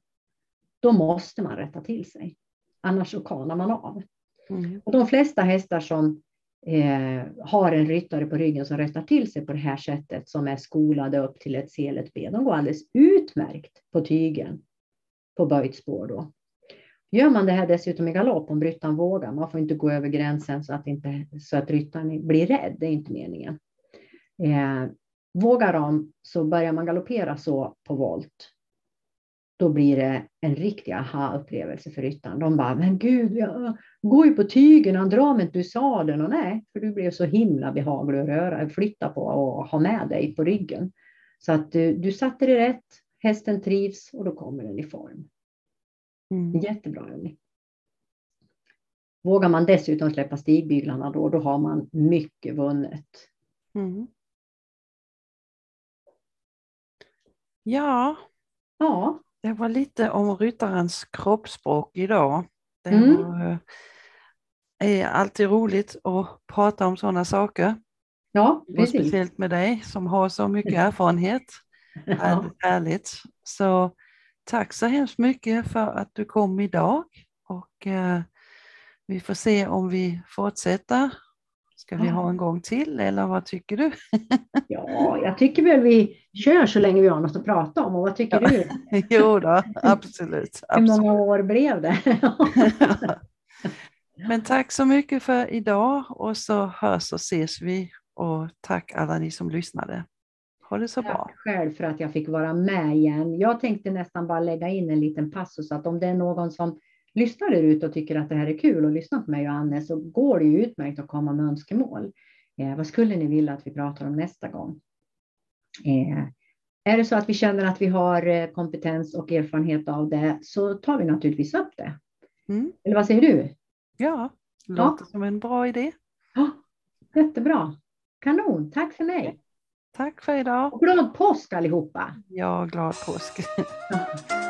då måste man rätta till sig. Annars så kanar man av. Mm. Och de flesta hästar som eh, har en ryttare på ryggen som rättar till sig på det här sättet, som är skolade upp till ett selet B, de går alldeles utmärkt på tygen på böjt spår då. Gör man det här dessutom i galopp, om ryttaren vågar, man får inte gå över gränsen så att, inte, så att ryttaren blir rädd, det är inte meningen. Eh, vågar de så börjar man galoppera så på volt, då blir det en riktig aha-upplevelse för ryttaren. De bara, men gud, jag går ju på tygen, han drar mig inte ur sadeln. Och nej, för du blev så himla behaglig att röra, flytta på och ha med dig på ryggen. Så att du, du satte det rätt, hästen trivs och då kommer den i form. Mm. Jättebra övning. Vågar man dessutom släppa stigbyglarna då, då har man mycket vunnet. Mm. Ja. Ja. Det var lite om ryttarens kroppsspråk idag. Det mm. var, eh, är alltid roligt att prata om sådana saker. Ja, precis. Och speciellt med dig som har så mycket [laughs] erfarenhet. ja. Härligt. Så tack så hemskt mycket för att du kom idag och eh, vi får se om vi fortsätter Ska vi ha en gång till eller vad tycker du? [laughs] ja, jag tycker väl vi kör så länge vi har något att prata om. Och vad tycker ja. du? [laughs] jo då, absolut. [laughs] Hur många år blev det? Men tack så mycket för idag och så hörs och ses vi. Och tack alla ni som lyssnade. Ha det så tack bra. själv för att jag fick vara med igen. Jag tänkte nästan bara lägga in en liten passus att om det är någon som lyssnar där ute och tycker att det här är kul och lyssnar på mig och Anne så går det ju utmärkt att komma med önskemål. Eh, vad skulle ni vilja att vi pratar om nästa gång? Eh, är det så att vi känner att vi har eh, kompetens och erfarenhet av det så tar vi naturligtvis upp det. Mm. Eller vad säger du? Ja, det låter ja. som en bra idé. Ja, jättebra. Kanon, tack för mig. Tack för idag. Och glad påsk allihopa. Ja, glad påsk. [laughs]